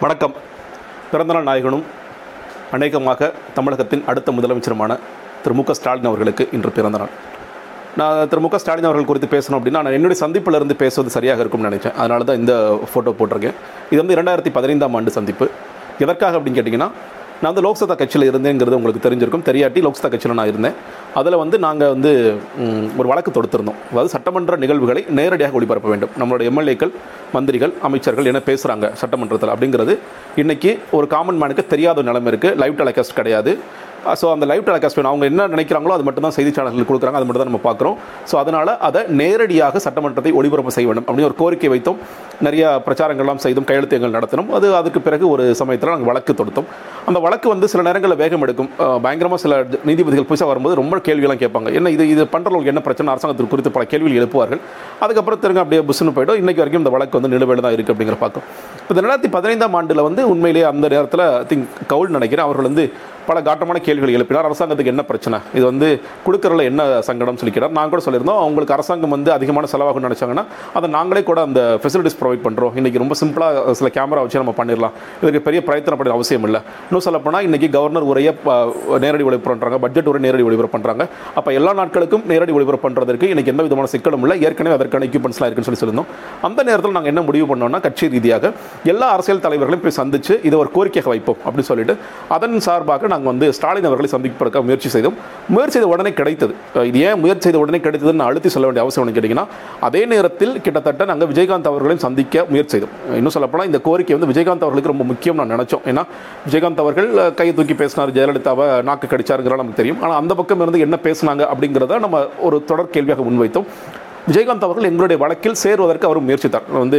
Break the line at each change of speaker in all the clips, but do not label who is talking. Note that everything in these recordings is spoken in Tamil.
வணக்கம். பிறந்தநாள் நாயகனும் அநேகமாக தமிழகத்தின் அடுத்த முதலமைச்சருமான திரு மு க ஸ்டாலின் அவர்களுக்கு இன்று பிறந்தநாள். நான் திரு மு க ஸ்டாலின் அவர்கள் குறித்து பேசணும் அப்படின்னா நான் என்னுடைய சந்திப்பில் இருந்து பேசுவது சரியாக இருக்கும்னு நினைச்சேன். அதனால தான் இந்த ஃபோட்டோ போட்டிருக்கேன். இது வந்து இரண்டாயிரத்தி பதினைந்தாம் ஆண்டு சந்திப்பு. எதற்காக அப்படின்னு கேட்டிங்கன்னா நான் வந்து லோக்சபா கட்சியில் இருந்தேங்கிறது உங்களுக்கு தெரிஞ்சிருக்கும். தெரியாட்டி லோக்சபா கட்சியில் நான் இருந்தேன். அதில் வந்து நாங்கள் வந்து ஒரு வழக்கு தொடுத்திருந்தோம். அதாவது சட்டமன்ற நிகழ்வுகளை நேரடியாக ஒளிபரப்ப வேண்டும். நம்மளுடைய எம்எல்ஏக்கள் மந்திரிகள் அமைச்சர்கள் என்ன பேசுகிறாங்க சட்டமன்றத்தில் அப்படிங்கிறது. இன்றைக்கி ஒரு காமன் மேனுக்கு தெரியாத நிலைமை இருக்குது லைவ் டெலிகாஸ்ட் கிடையாது. ஸோ அந்த லைவ் டெலிகாஸ்ட் வேணும். அவங்க என்ன நினைக்கிறாங்களோ அது மட்டும் தான் செய்தி சேனல்கள் கொடுக்குறாங்க. அது மட்டும் தான் நம்ம பார்க்குறோம். ஸோ அதனால் அதை நேரடியாக சட்டமன்றத்தை ஒளிபரப்பு செய்ய வேண்டும் அப்படின்னு ஒரு கோரிக்கை வைத்தோம் நிறைய பிரச்சாரங்கள்லாம் செய்தும் கையெழுத்துகள் நடத்தினோம். அது அதுக்கு பிறகு ஒரு சமயத்தில் நாங்கள் வழக்கு தொடுத்தோம். அந்த வழக்கு வந்து சில நேரங்களில் வேகம் எடுக்கும். பயங்கரமாக சில நீதிபதிகள் புதுசாக வரும்போது ரொம்ப கேள்விகள்லாம் கேட்பாங்க. என்ன இது இது பண்ணுறவங்களுக்கு என்ன பிரச்சனை? அரசாங்கத்துக்கு குறித்து பல கேள்விகள் எழுப்புவார்கள். அதுக்கப்புறம் திரும்ப அப்படியே புஷ்னு போய்டும். இன்றைக்கு வரைக்கும் இந்த வழக்கு வந்து நிலுவையில் தான் இருக்குது அப்படிங்கிற பார்க்கும். இப்போ ரெண்டாயிரத்தி பதினைந்தாம் ஆண்டில் வந்து உண்மையிலேயே அந்த நேரத்தில் திங்க் கவுல் நினைக்கிறேன் அவர்கள் வந்து பல காட்டமான கேள்விகள் எழுப்பினார். அரசாங்கத்துக்கு என்ன பிரச்சனை? இது வந்து கொடுக்குறதுல என்ன சங்கடம் சொல்லிக்கிறார் நாங்கள் கூட சொல்லியிருந்தோம் அவங்களுக்கு அரசாங்கம் வந்து அதிகமான செலவாகும் நினச்சாங்கன்னா அதை நாங்களே கூட அந்த ஃபெசிலிட்டிஸ் ப்ரொவைட் பண்ணுறோம் இன்றைக்கி ரொம்ப சிம்பிளாக சில கேமரா வச்சு நம்ம பண்ணிடலாம். இதுக்கு பெரிய பிரயத்தனம் அவசியம் இல்லை. இன்னும் சொல்லப்போனால் இன்றைக்கி கவர்னர் உரையை நேரடி ஒளிபரப்பு பண்ணுறாங்க பட்ஜெட் உரை நேரடி ஒளிபரப்பு பண்ணுறாங்க அப்போ எல்லா நாட்களுக்கும் நேரடி ஒளிபரப்பு பண்ணுறதுக்கு இன்றைக்கி எந்த விதமான சிக்கலும் இல்லை. ஏற்கனவே அதற்கான எக்யூப்மெண்ட்ஸ்லாம் இருக்குன்னு சொல்லி சொல்லியிருந்தோம். அந்த நேரத்தில் நாங்கள் என்ன முடிவு பண்ணோம்னா கட்சி ரீதியாக எல்லா அரசியல் தலைவர்களையும் போய் சந்திச்சு இதை ஒரு கோரிக்கையாக வைப்போம் அப்படின்னு சொல்லிட்டு அதன் சார்பாக நாங்கள் வந்து ஸ்டாலின் அவர்களை சந்திப்பதற்காக முயற்சி செய்தோம். முயற்சி செய்த உடனே கிடைத்தது. இது ஏன் முயற்சி செய்த உடனே கிடைத்ததுன்னு அழுத்தி சொல்ல வேண்டிய அவசியம் ஒன்று கேட்டிங்கன்னா அதே நேரத்தில் கிட்டத்தட்ட நாங்கள் விஜயகாந்த் அவர்களையும் சந்திக்க முயற்சி செய்தோம். இன்னும் சொல்லப்போனால் இந்த கோரிக்கை வந்து விஜயகாந்த் அவர்களுக்கு ரொம்ப முக்கியம் நான் நினச்சோம். ஏன்னா விஜயகாந்த் அவர்கள் கை கையை தூக்கி பேசினார் ஜெயலலிதாவை நாக்கு கடிச்சாருங்கிறது நமக்கு தெரியும். ஆனால் அந்த பக்கம் இருந்து என்ன பேசினாங்க அப்படிங்கிறத நம்ம ஒரு தொடர் கேள்வியாக முன்வைத்தோம். விஜயகாந்த் அவர்கள் எங்களுடைய வழக்கில் சேருவதற்கு அவர் முயற்சித்தார். வந்து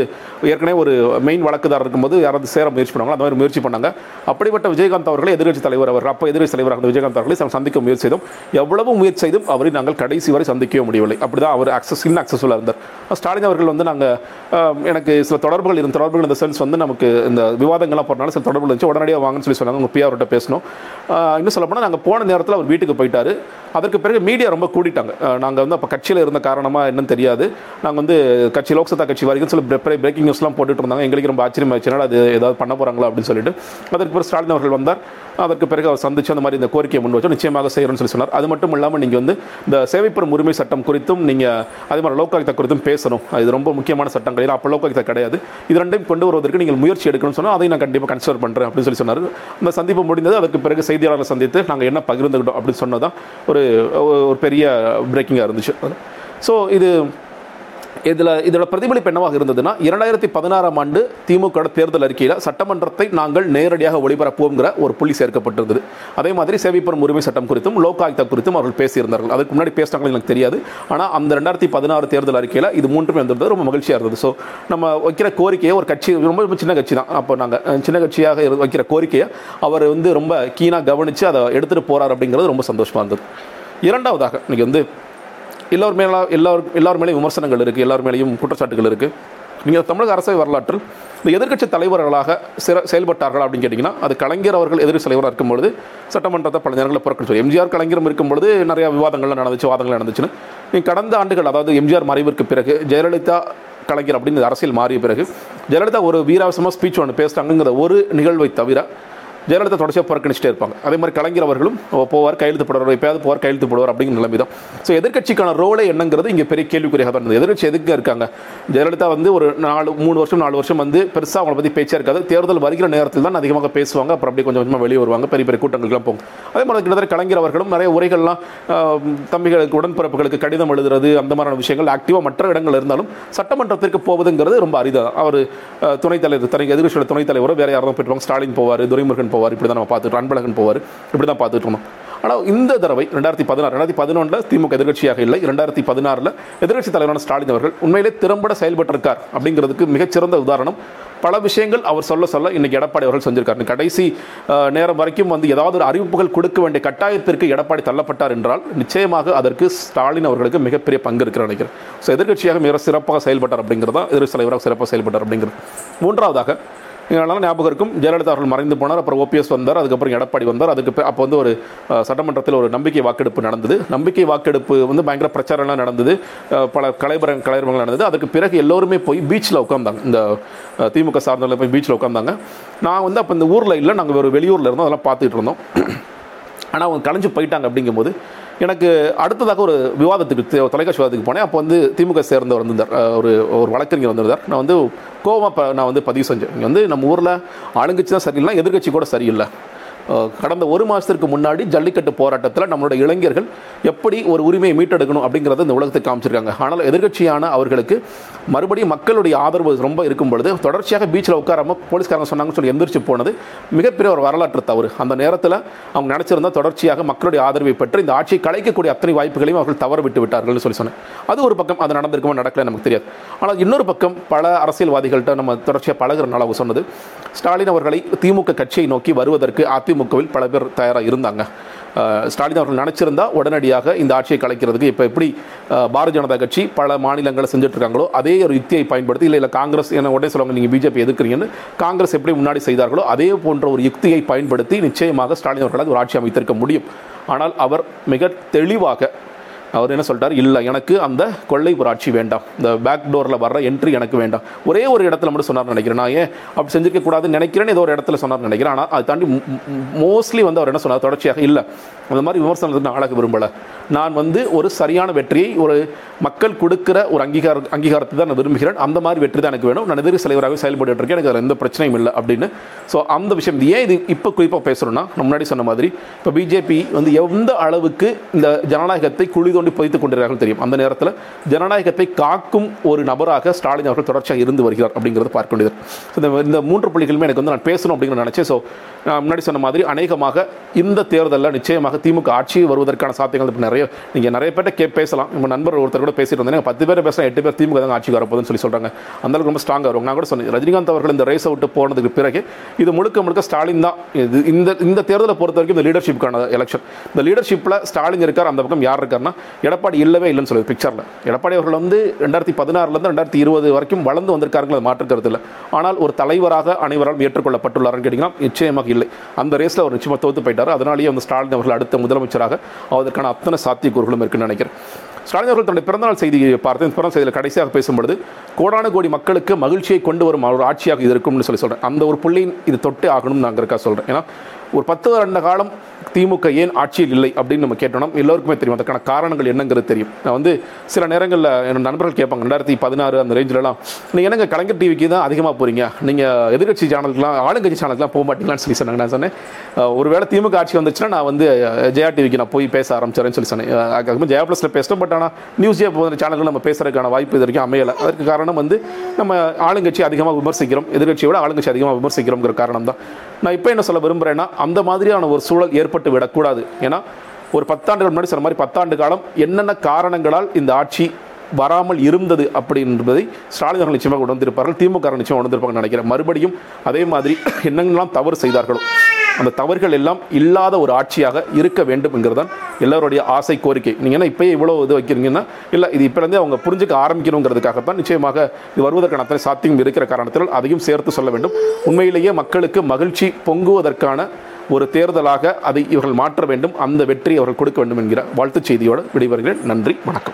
ஏற்கனவே ஒரு மெயின் வழக்குதார் இருக்கும்போது யாராவது சேர முயற்சி பண்ணாங்களோ அந்த மாதிரி முயற்சி பண்ணாங்க. அப்படிப்பட்ட விஜயகாந்த் அவர்களை எதிர்கட்சி தலைவர் அவர் அப்போ எதிர்கட்சி தலைவராக இருந்த விஜயகாந்த் அவர்களை சந்திக்க முயற்சி செய்தோம். எவ்வளவு முயற்சி செய்தும் அவரை நாங்கள் கடைசி வரை சந்திக்கவே முடியவில்லை. அப்படிதான் அவர் அக்சஸ் இன் அக்சஸ்ஃபுல்லாக இருந்தார். ஸ்டாலின் அவர்கள் வந்து நாங்கள் எனக்கு சில தொடர்புகள் இருந்த தொடர்புகள் இந்த சென்ஸ் வந்து நமக்கு இந்த விவாதங்கள்லாம் போகிறனால சில தொடர்புகள் இருந்துச்சு. உடனடியாக வாங்கன்னு சொல்லி சொன்னாங்க. உங்கள் பிஆர் அவர்கிட்ட பேசணும். இன்னும் சொல்லப்போனால் நாங்கள் போன நேரத்தில் அவர் வீட்டுக்கு போயிட்டார். அதற்கு பிறகு மீடியா ரொம்ப கூட்டிட்டாங்க நாங்கள் வந்து அப்போ கட்சியில் இருந்த காரணமாக என்னன்னு தெரியாது. நாங்கள் வந்து கட்சி லோக்சபா கட்சி வரைக்கும் சில பிரேக்கிங் நியூஸ்லாம் போட்டுட்டு இருந்தாங்க. எங்களுக்கு ரொம்ப ஆச்சரியமாச்சுனால அது ஏதாவது பண்ண போகிறாங்களா அப்படின்னு சொல்லிட்டு. அதற்கு பிறகு ஸ்டாலின் அவர்கள் வந்தார். அதற்கு பிறகு அவர் சந்திச்சு அந்த மாதிரி இந்த கோரிக்கையை முன் வச்சோம். நிச்சயமாக செய்கிறோம்னு சொல்லி சொன்னார். அது மட்டும் இல்லாமல் நீங்கள் வந்து இந்த சேவைப்பெறும் உரிமை சட்டம் குறித்தும் நீங்கள் அதே மாதிரி லோக்காயுக்தா குறித்தும் பேசணும். அது ரொம்ப முக்கியமான சட்டங்கள். ஏன்னா அப்போ லோக்காயுக்தா கிடையாது. இது ரெண்டையும் கொண்டு வருவதற்கு நீங்கள் முயற்சி எடுக்கணும்னு சொன்னால் அதை நான் கண்டிப்பாக கன்சிடர் பண்ணுறேன் அப்படின்னு சொல்லி சொன்னார். அந்த சந்திப்பு முடிந்தது. அதற்கு பிறகு செய்தியாளர்களை சந்தித்து நாங்கள் என்ன பகிர்ந்துக்கிட்டோம் அப்படின்னு சொன்னதான் ஒரு ஒரு பெரிய பிரேக்கிங்காக இருந்துச்சு. ஸோ இது இதில் இதோட பிரதிபலிப்பு என்னவாக இருந்ததுன்னா இரண்டாயிரத்தி பதினாறாம் ஆண்டு திமுக தேர்தல் அறிக்கையில் சட்டமன்றத்தை நாங்கள் நேரடியாக ஒளிபரப்புவோங்கிற ஒரு புள்ளி சேர்க்கப்பட்டிருந்தது. அதே மாதிரி சேவைப்பெறும் உரிமை சட்டம் குறித்தும் லோகாயுக்தா குறித்தும் அவர்கள் பேசியிருந்தார்கள். அதுக்கு முன்னாடி பேசினாங்களே எனக்கு தெரியாது. ஆனால் அந்த ரெண்டாயிரத்தி பதினாறு தேர்தல் அறிக்கையில் இது மூன்றுமே இருந்தது ரொம்ப மகிழ்ச்சியாக இருந்தது. ஸோ நம்ம வைக்கிற கோரிக்கையை ஒரு கட்சி ரொம்ப ரொம்ப சின்ன கட்சி தான். அப்போ நாங்கள் சின்ன கட்சியாக இரு- வைக்கிற கோரிக்கையை அவர் வந்து ரொம்ப கீனாக கவனித்து அதை எடுத்துகிட்டு போகிறார் அப்படிங்கிறது ரொம்ப சந்தோஷமாக இருந்தது. இரண்டாவதாக இன்றைக்கி வந்து எல்லோர் மேல எல்லார் எல்லோர் மேலேயும் விமர்சனங்கள் இருக்குது எல்லோர் மேலேயும் குற்றச்சாட்டுகள் இருக்குது நீங்கள் தமிழக அரசியல் வரலாற்றில் இந்த எதிர்க்கட்சி தலைவர்களாக சிற செயல்பட்டார்கள் அப்படின்னு கேட்டிங்கன்னா அது கலைஞர் அவர்கள் எதிர்கட்சி தலைவராக இருக்கும்பொழுது சட்டமன்றத்தை பல நேரங்களில் புறக்கணிச்சு எம்ஜிஆர் கலைஞரும் இருக்கும்பொழுது நிறையா விவாதங்கள்லாம் நடந்துச்சு வாதங்கள் நடந்துச்சுன்னு. நீங்கள் கடந்த ஆண்டுகள் அதாவது எம்ஜிஆர் மறைவிற்கு பிறகு ஜெயலலிதா கலைஞர் அப்படின்னு அரசியல் மாறிய பிறகு ஜெயலலிதா ஒரு வீராவசமாக ஸ்பீச் ஒன்று பேசுகிறாங்கிற ஒரு நிகழ்வை தவிர ஜெயலலிதா தொடர்ச்சியாக புறக்கணிச்சிட்டே இருப்பாங்க. அதே மாதிரி கலைஞர் அவர்களும் போவார் கையெழுத்து போடுவார் எப்பயாவது போவார் கையெழுத்து போடுவார் அப்படிங்கிற நிலைமை தான் ஸோ எதிர்கட்சிக்கான ரோலே என்னங்கிறது இங்கே பெரிய கேள்விக்குறியாக தான் இருந்தது. எதிர்கட்சி எதுக்கு இருக்காங்க? ஜெயலலிதா வந்து ஒரு நாலு மூணு வருஷம் நாலு வருஷம் வந்து பெருசாக அவங்கள பற்றி பேச்சே இருக்காது. தேர்தல் வருகிற நேரத்தில் தான் அதிகமாக பேசுவாங்க. அப்புறம் அப்படியே கொஞ்சம் கொஞ்சமாக வெளியே வருவாங்க. பெரிய பெரிய கூட்டங்களுக்குலாம் போகும். அதே மாதிரி கிட்டத்தட்ட கலைஞர் அவர்களும் நிறைய உரைகள்லாம் தம்பிகளுக்கு உடன்பிறப்புகளுக்கு கடிதம் எழுதுறது அந்த மாதிரியான விஷயங்கள் ஆக்டிவாக மற்ற இடங்கள் இருந்தாலும் சட்டமன்றத்திற்கு போவதுங்கிறது ரொம்ப அரிதான் அவர் துணைத் தலைவர் தனி எதிர்கட்சியோட துணைத் தலைவரோ யாரும் போயிட்டு ஸ்டாலின் போவார் துரைமுருகன் போவார் இப்படி தான் நம்ம பார்த்துட்டு அன்பழகன் போவார் இப்படி தான் பார்த்துட்டு இருந்தோம். ஆனால் இந்த தடவை ரெண்டாயிரத்தி பதினாறு ரெண்டாயிரத்தி பதினொன்றில் திமுக எதிர்க்கட்சியாக இல்லை. ரெண்டாயிரத்தி பதினாறில் எதிர்க்கட்சி தலைவரான ஸ்டாலின் அவர்கள் உண்மையிலே திறம்பட செயல்பட்டிருக்கார் அப்படிங்கிறதுக்கு மிகச்சிறந்த உதாரணம். பல விஷயங்கள் அவர் சொல்ல சொல்ல இன்னைக்கு எடப்பாடி அவர்கள் செஞ்சிருக்காரு. கடைசி நேரம் வரைக்கும் வந்து ஏதாவது ஒரு அறிவிப்புகள் கொடுக்க வேண்டிய கட்டாயத்திற்கு எடப்பாடி தள்ளப்பட்டார் என்றால் நிச்சயமாக அதற்கு ஸ்டாலின் அவர்களுக்கு மிகப்பெரிய பங்கு இருக்கிற நினைக்கிறேன். ஸோ எதிர்கட்சியாக மிக சிறப்பாக செயல்பட்டார் அப்படிங்கிறது தான் தலைவராக சிறப்பாக செயல்பட்டார் அப்படிங்கிறது. மூன்றாவதாக எங்களால் ஞாபகம் இருக்கும். ஜெயலலிதா அவர்கள் மறைந்து போனார். அப்புறம் ஓபிஎஸ் வந்தார். அதுக்கப்புறம் எடப்பாடி வந்தார். அதுக்கு அப்போ வந்து ஒரு சட்டமன்றத்தில் ஒரு நம்பிக்கை வாக்கெடுப்பு நடந்தது. நம்பிக்கை வாக்கெடுப்பு வந்து பயங்கர பிரச்சாரம்லாம் நடந்தது. பல கலைபர கலைபரங்கள் நடந்தது. அதுக்கு பிறகு எல்லோருமே போய் பீச்சில் உட்காந்தாங்க இந்த திமுக சார்ந்தவர்கள் போய் பீச்சில் உட்காந்தாங்க நான் வந்து அப்போ இந்த ஊரில் இல்லை. நாங்கள் ஒரு வெளியூரில் இருந்தோம். அதெல்லாம் பார்த்துட்டு இருந்தோம். ஆனால் அவங்க கலைஞ்சு போயிட்டாங்க அப்படிங்கும்போது எனக்கு அடுத்ததாக ஒரு விவாதத்துக்கு தொலைக்காட்சி விவாதத்துக்கு போனேன். அப்போ வந்து திமுக சேர்ந்தவர் வந்திருந்தார். ஒரு ஒரு வழக்கறிஞர் வந்திருந்தார். நான் வந்து கோவமாக ப- நான் வந்து பதிவு செஞ்சேன். இங்கே வந்து நம்ம ஊரில் ஆளுங்கட்சி தான் சரியில்லை எதிர்கட்சி கூட சரியில்லை. கடந்த ஒரு மாதத்திற்கு முன்னாடி ஜல்லிக்கட்டு போராட்டத்தில் நம்மளோட இளைஞர்கள் எப்படி ஒரு உரிமையை மீட்டெடுக்கணும் அப்படிங்கிறத இந்த உலகத்தை காமிச்சிருக்காங்க. ஆனால் எதிர்கட்சியான அவர்களுக்கு மறுபடியும் மக்களுடைய ஆதரவு ரொம்ப இருக்கும் பொழுது தொடர்ச்சியாக பீச்சில் உட்காராமல் போலீஸ்காரங்க சொன்னாங்கன்னு சொல்லி எந்திரிச்சு போனது மிகப்பெரிய ஒரு வரலாற்று தவறு. அந்த நேரத்தில் அவங்க நினச்சிருந்தா தொடர்ச்சியாக மக்களுடைய ஆதரவை பெற்று இந்த ஆட்சியை கலைக்கக்கூடிய அத்தனை வாய்ப்புகளையும் அவர்கள் தவற விட்டு விட்டார்கள்னு சொல்லி சொன்னேன். அது ஒரு பக்கம் அது நடந்திருக்குமா நடக்கல நமக்கு தெரியாது. ஆனால் இன்னொரு பக்கம் பல அரசியல்வாதிகள்கிட்ட நம்ம தொடர்ச்சியாக பழகிறனால அவங்க சொன்னது. ஸ்டாலின் அவர்களை திமுக கட்சியை நோக்கி வருவதற்கு அதிமுகவில் பல பேர் தயாராக இருந்தாங்க. ஸ்டாலின் அவர்கள் நினச்சிருந்தா உடனடியாக இந்த ஆட்சியை கலைக்கிறதுக்கு இப்போ எப்படி பாரதிய ஜனதா கட்சி பல மாநிலங்களை செஞ்சுட்டு இருக்காங்களோ அதே ஒரு யுக்தியை பயன்படுத்தி இல்லை இல்லை காங்கிரஸ் என்ன உடனே சொல்லுவாங்க நீங்கள் பிஜேபி எதிர்க்கிறீங்கன்னு காங்கிரஸ் எப்படி முன்னாடி செய்தார்களோ அதே போன்ற ஒரு யுக்தியை பயன்படுத்தி நிச்சயமாக ஸ்டாலின் அவர்களால் ஒரு ஆட்சி அமைத்திருக்க முடியும். ஆனால் அவர் மிக தெளிவாக அவர் என்ன சொல்லிட்டார்? இல்லை எனக்கு அந்த கொள்ளை புராட்சி வேண்டாம். இந்த பேக் டோரில் வர்ற என்ட்ரி எனக்கு வேண்டாம். ஒரே ஒரு இடத்துல மட்டும் சொன்னார் நினைக்கிறேன். நான் ஏன் அப்படி செஞ்சிருக்க கூடாதுன்னு நினைக்கிறேன்னு ஏதோ ஒரு இடத்துல சொன்னார் நினைக்கிறேன். ஆனால் அதை தாண்டி மோஸ்ட்லி வந்து அவர் என்ன சொன்னார்? தொடர்ச்சியாக இல்லை அந்த மாதிரி விமர்சனத்துக்கு நான் ஆளாக விரும்பலை. நான் வந்து ஒரு சரியான வெற்றியை ஒரு மக்கள் கொடுக்குற ஒரு அங்கீகார அங்கீகாரத்தை தான் நான் விரும்புகிறேன். அந்த மாதிரி வெற்றி தான் எனக்கு வேணும். நான் எதிர்ப்பு தலைவராக செயல்பட்டு இருக்கேன். எனக்கு அதில் எந்த பிரச்சனையும் இல்லை அப்படின்னு. ஸோ அந்த விஷயம் ஏன் இது இப்போ குறிப்பாக பேசுகிறோன்னா முன்னாடி சொன்ன மாதிரி இப்போ பிஜேபி வந்து எந்த அளவுக்கு இந்த ஜனநாயகத்தை குழி தோண்டி புதைத்துக் கொண்டிருக்கிறார்கள் தெரியும். அந்த நேரத்தில் ஜனநாயகத்தை காக்கும் ஒரு நபராக ஸ்டாலின் அவர்கள் தொடர்ச்சியாக இருந்து வருகிறார் அப்படிங்கிறது பார்க்க வேண்டியது இந்த இந்த மூன்று புள்ளிகளுமே எனக்கு வந்து நான் பேசணும் அப்படிங்கிற நினச்சேன். ஸோ நான் முன்னாடி சொன்ன மாதிரி அநேகமாக இந்த தேர்தலில் நிச்சயமாக திமுக ஆட்சி வருவதற்கான சாத்தியங்கள் இப்போ நிறைய நீங்கள் நிறைய பேர்ட்ட கே பேசலாம். நம்ம நண்பர் ஒருத்தர் கூட பேசிட்டு இருந்தேன் பத்து பேர் பேசலாம் எட்டு பேர் திமுக தான் ஆட்சிக்கு வரப்போதுன்னு சொல்லி சொல்கிறாங்க அந்தளவுக்கு ரொம்ப ஸ்ட்ராங்காக வரும் நான் கூட சொன்னேன் ரஜினிகாந்த் அவர்கள் இந்த ரேஸை விட்டு போனதுக்கு பிறகு இது முழுக்க முழுக்க ஸ்டாலின் தான். இது இந்த இந்த தேர்தலை பொறுத்த வரைக்கும் இந்த லீடர்ஷிப்கான எலெக்ஷன் இந்த லீடர்ஷிப்பில் ஸ்டாலின் இருக்கார் அந்த பக்கம் யார் இருக்காருன்னா எடப்பாடி இல்லவே இல்லைன்னு சொல்லுது பிக்சரில் எடப்பாடி அவர்கள் வந்து ரெண்டாயிரத்தி பதினாறுலேருந்து ரெண்டாயிரத்தி இருபது வரைக்கும் வளர்ந்து வந்திருக்காருங்க அது இல்லை ஆனால் ஒரு தலைவராக அனைவரால் ஏற்றுக்கொள்ளப்பட்டுள்ளார்னு கேட்டிங்கன்னா நிச்சயமாக இல்லை. அந்த ரேஸில் அவர் நிச்சயமாக தோத்து போயிட்டார். அதனாலேயே வந்து ஸ்டாலின் அவர்கள் அடுத்த முதலமைச்சராக அதற்கான அத்தனை சாத்தியக்கூறுகளும் இருக்குன்னு நினைக்கிறேன். ஸ்டாலின் அவர்கள் தன்னுடைய பிறந்தநாள் செய்தியை பார்த்தேன். பிறந்த செய்தியில் கடைசியாக பேசும்பொழுது கோடான கோடி மக்களுக்கு மகிழ்ச்சியை கொண்டு வரும் ஒரு ஆட்சியாக இது இருக்கும்னு சொல்லி சொல்கிறேன் அந்த ஒரு புள்ளியின் இது தொட்டு ஆகணும்னு நான் இருக்கா சொல்கிறேன் ஏன்னா ஒரு பத்து ஆண்டு காலம் திமுக ஏன் ஆட்சியில் இல்லை அப்படின்னு நம்ம கேட்டோம்னா எல்லோருக்குமே தெரியும். அதுக்கான காரணங்கள் என்னங்கிறது தெரியும். நான் வந்து சில நேரங்களில் என்னோட நண்பர்கள் கேட்பாங்க ரெண்டாயிரத்தி பதினாறு அந்த ரேஞ்சிலலாம் நீங்கள் என்னங்க கலைஞர் டிவிக்கு தான் அதிகமாக போகிறீங்க நீங்கள் எதிர்கட்சி சேனலுக்குலாம் ஆளுங்கட்சி சேனலுக்குலாம் போக மாட்டீங்களான்னு சொல்லி சொன்னாங்க. நான் சொன்னேன் ஒருவேளை திமுக ஆட்சி வந்துச்சுன்னா நான் வந்து ஜெயா டிவிக்கு நான் போய் பேச ஆரம்பிச்சேன்னு சொல்லி சொன்னேன். அஹ், அதுக்கப்புறம் ஜெயா ப்ளஸில் பேசிட்டோம். பட் ஆனால் நியூஸ் ஜே போகிற சேனல்கள் நம்ம பேசுறதுக்கான வாய்ப்பு இது வரைக்கும் அமையலை. அதற்கு காரணம் வந்து நம்ம ஆளுங்கட்சி அதிகமாக விமர்சிக்கிறோம். எதிர்கட்சியோட ஆளுங்கட்சி அதிகமாக விமர்சிக்கிறோங்கிற காரணம் தான் நான் இப்போ என்ன சொல்ல விரும்புகிறேன்னா அந்த மாதிரியான ஒரு சூழல் ஏற்பட்டு விடக்கூடாது. ஏன்னா ஒரு பத்தாண்டுகள் முன்னாடி சொன்ன மாதிரி பத்தாண்டு காலம் என்னென்ன காரணங்களால் இந்த ஆட்சி வராமல் இருந்தது அப்படின்றதை ஸ்டாலின் அவர்கள் நிச்சயமாக உணர்ந்திருப்பார்கள் திமுக நிச்சயமாக உணர்ந்திருப்பாங்கன்னு நினைக்கிறேன். மறுபடியும் அதே மாதிரி என்னென்னலாம் தவறு செய்தார்களோ அந்த தவறுகள் எல்லாம் இல்லாத ஒரு ஆட்சியாக இருக்க வேண்டும் என்கிறதான் எல்லாருடைய ஆசை கோரிக்கை. நீங்கள் என்ன இப்போயே இவ்வளோ இது வைக்கிறீங்கன்னா இல்லை இது இப்போலேருந்தே அவங்க புரிஞ்சுக்க ஆரம்பிக்கணுங்கிறதுக்காகத்தான் நிச்சயமாக இது வருவதற்கான அத்தனை சாத்தியம் இருக்கிற காரணத்தில் அதையும் சேர்த்து சொல்ல வேண்டும். உண்மையிலேயே மக்களுக்கு மகிழ்ச்சி பொங்குவதற்கான ஒரு தேர்தலாக அதை இவர்கள் மாற்ற வேண்டும் அந்த வெற்றி அவர்கள் கொடுக்க வேண்டும் என்கிற வாழ்த்துச் செய்தியோடு விடைபெறுகிறேன். நன்றி வணக்கம்.